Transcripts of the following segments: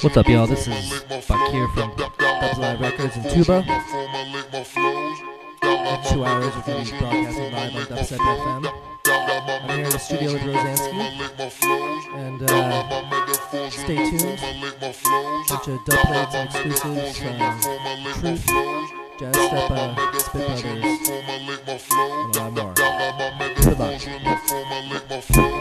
What's up, y'all? This is Bakir from Dubs Alive Records in Tuba. In two hours, we're going to be broadcasting live on Dubstep FM. I'm here in the studio with Rozanski. And uh, stay tuned. Bunch of dub plates and exclusives from Truth, Jazz Step, uh, Spit Brothers, and a lot more. Goodbye. If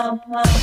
love.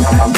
I'm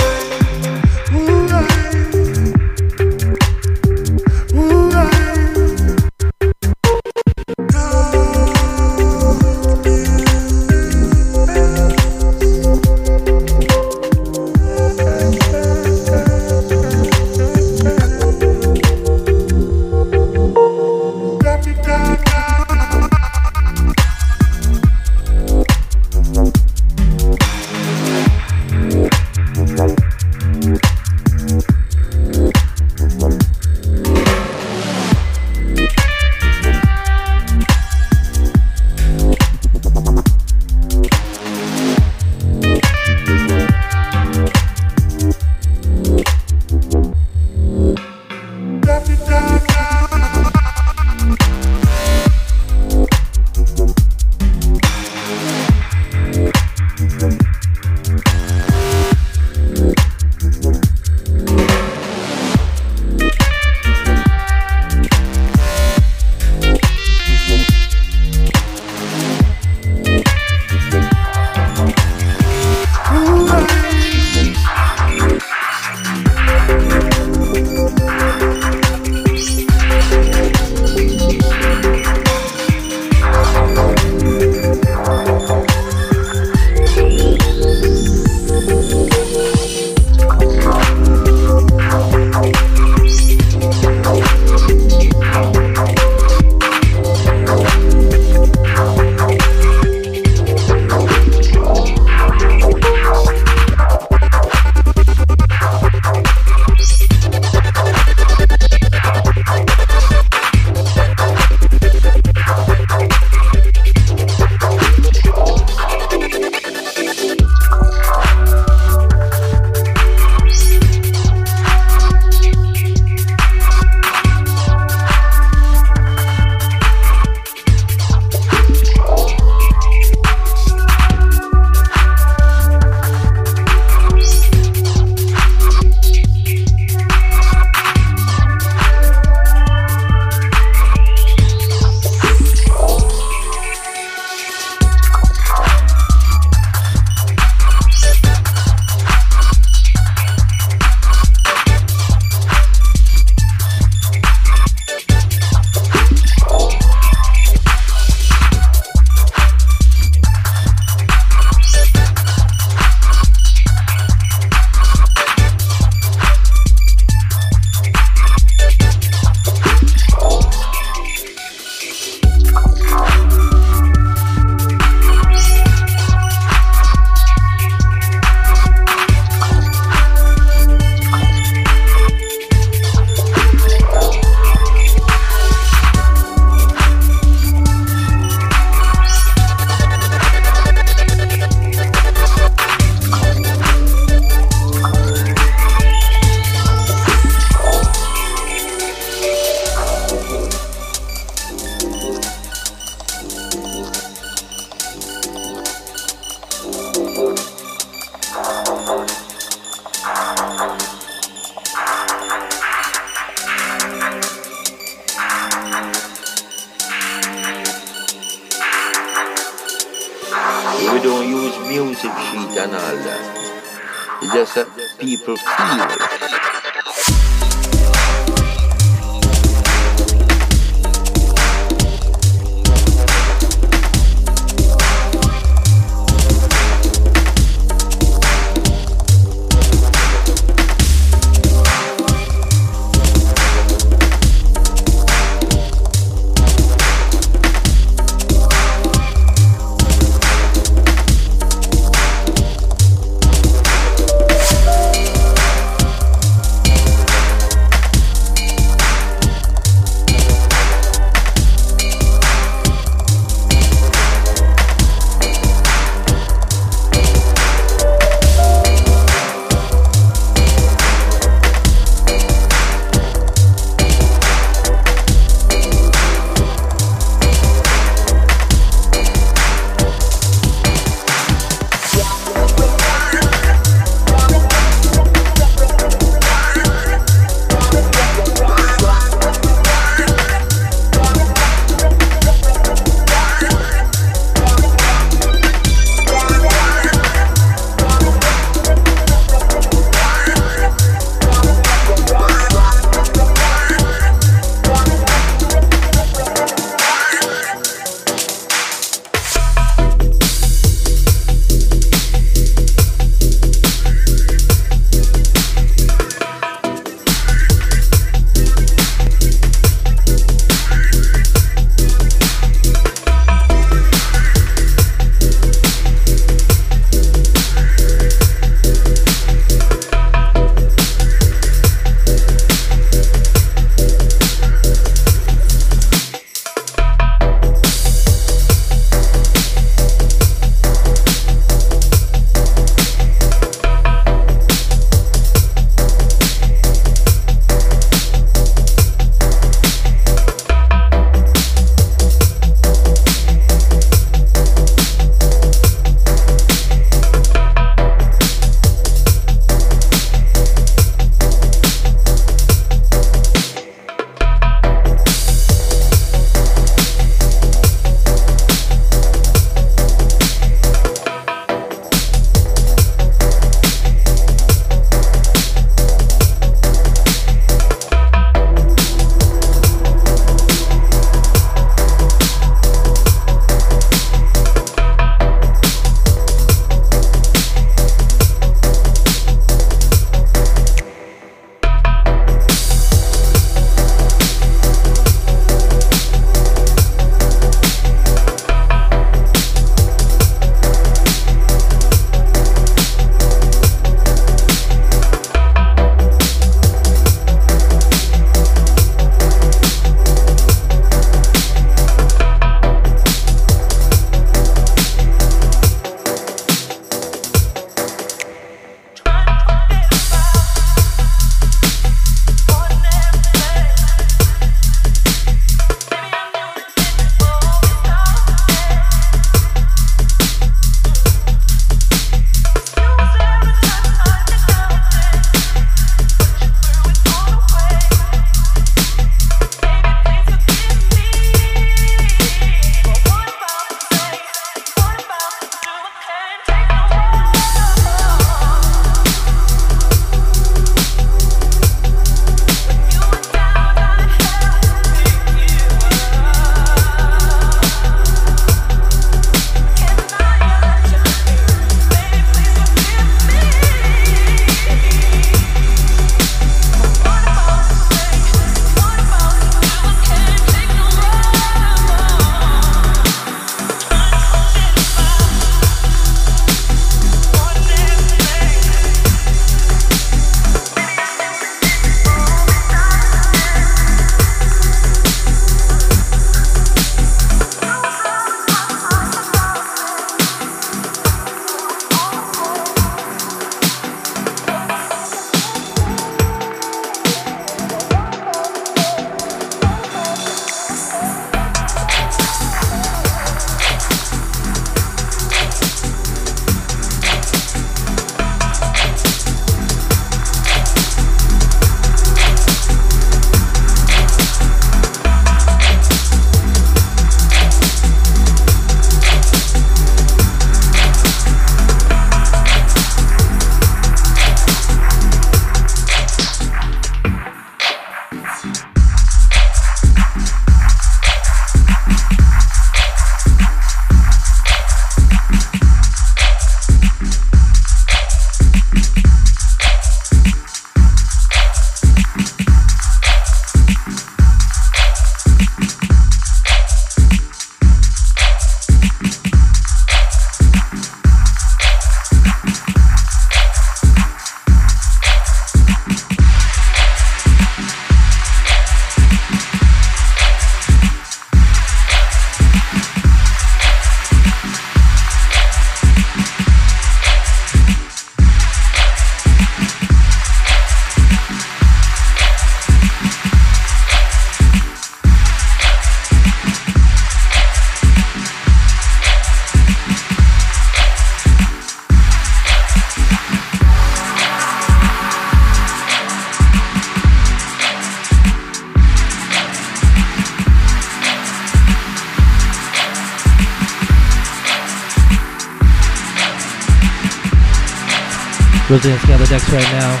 The decks right now.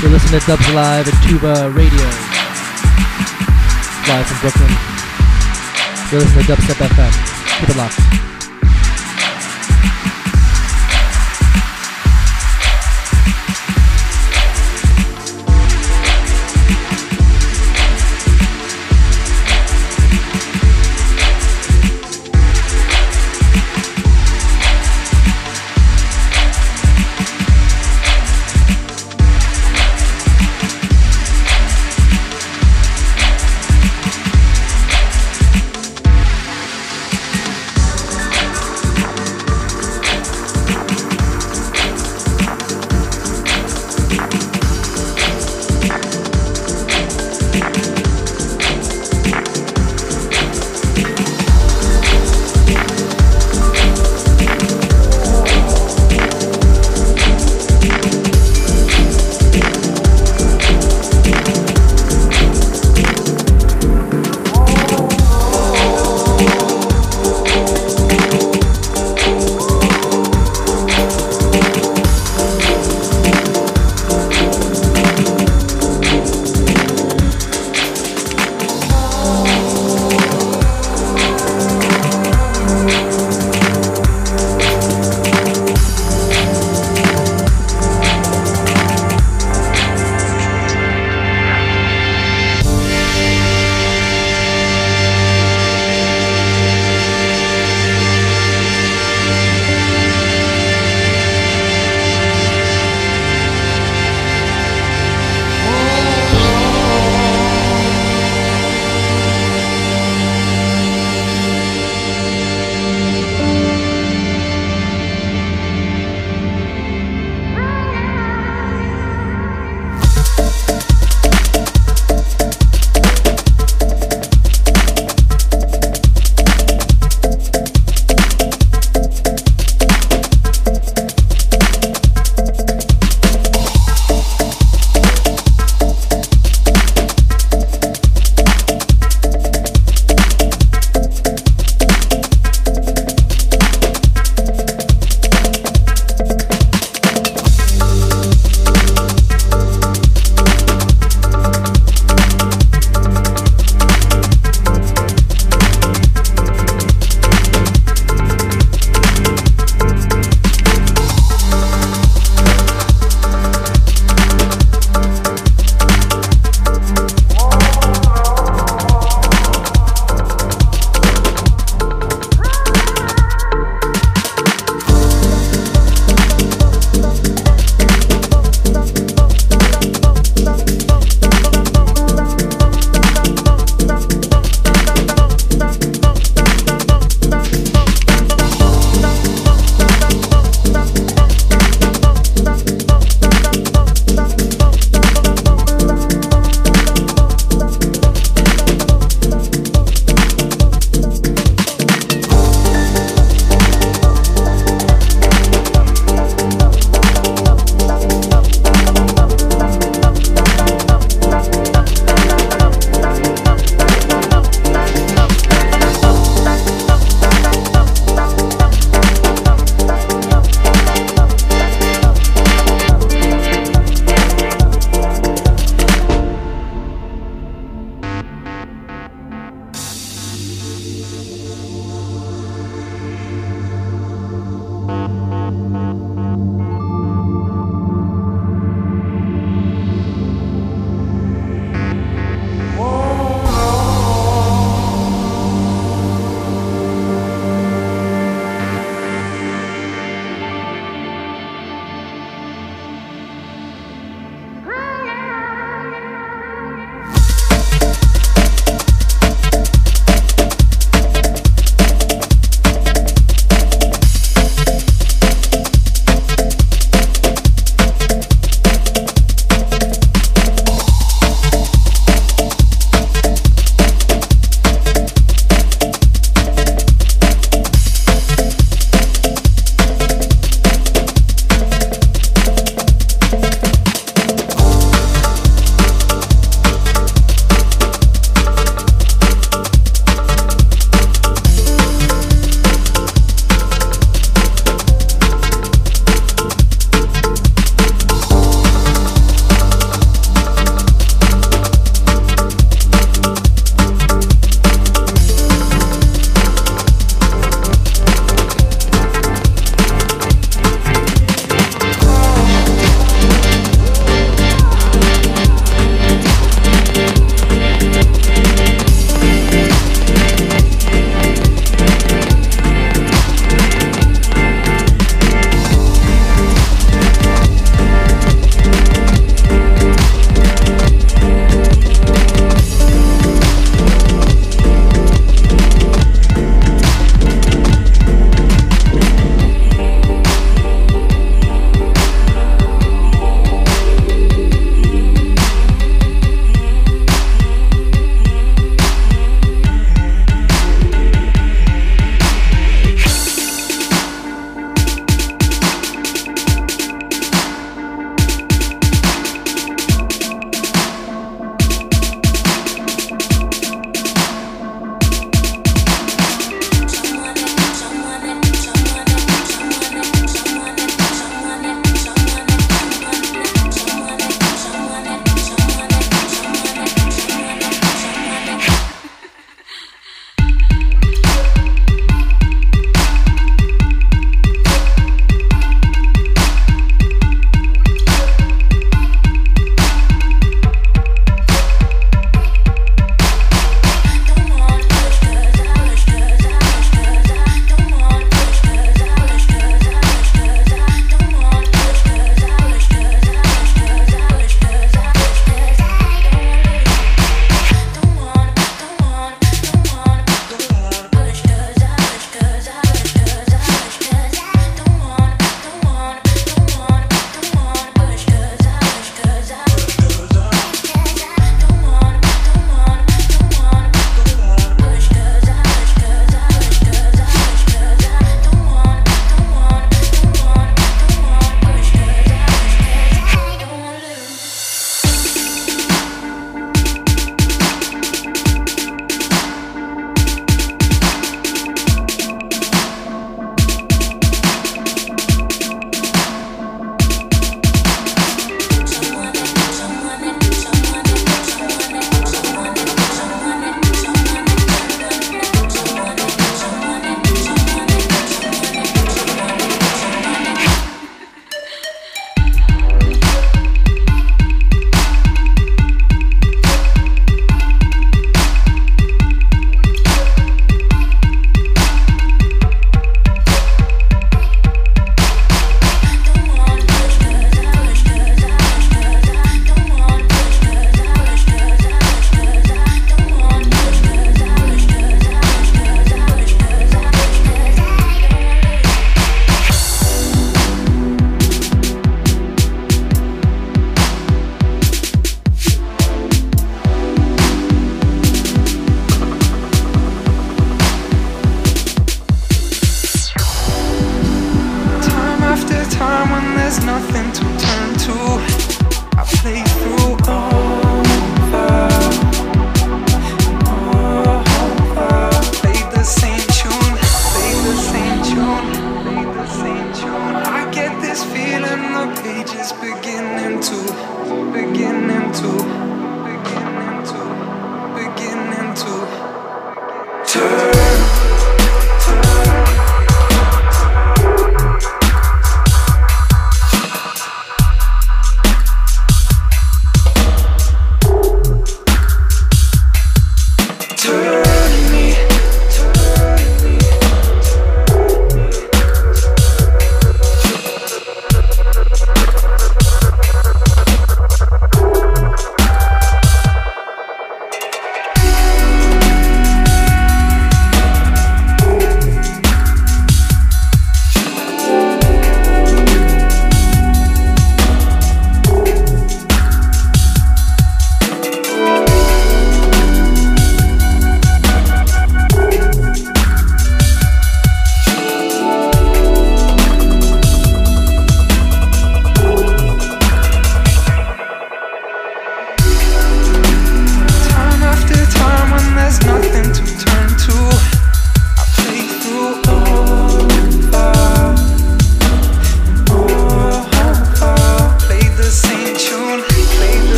You're listening to Dubs Alive at Tuba Radio. Live from Brooklyn. You're listening to Dubstep FM. Keep it locked.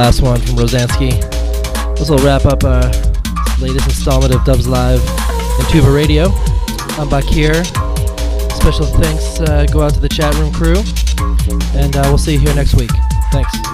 Last one from Rozanski. This will wrap up our latest installment of Dubs Alive and Tuba Radio. I'm Bakir. Special thanks uh, go out to the chat room crew, and uh, we'll see you here next week. Thanks.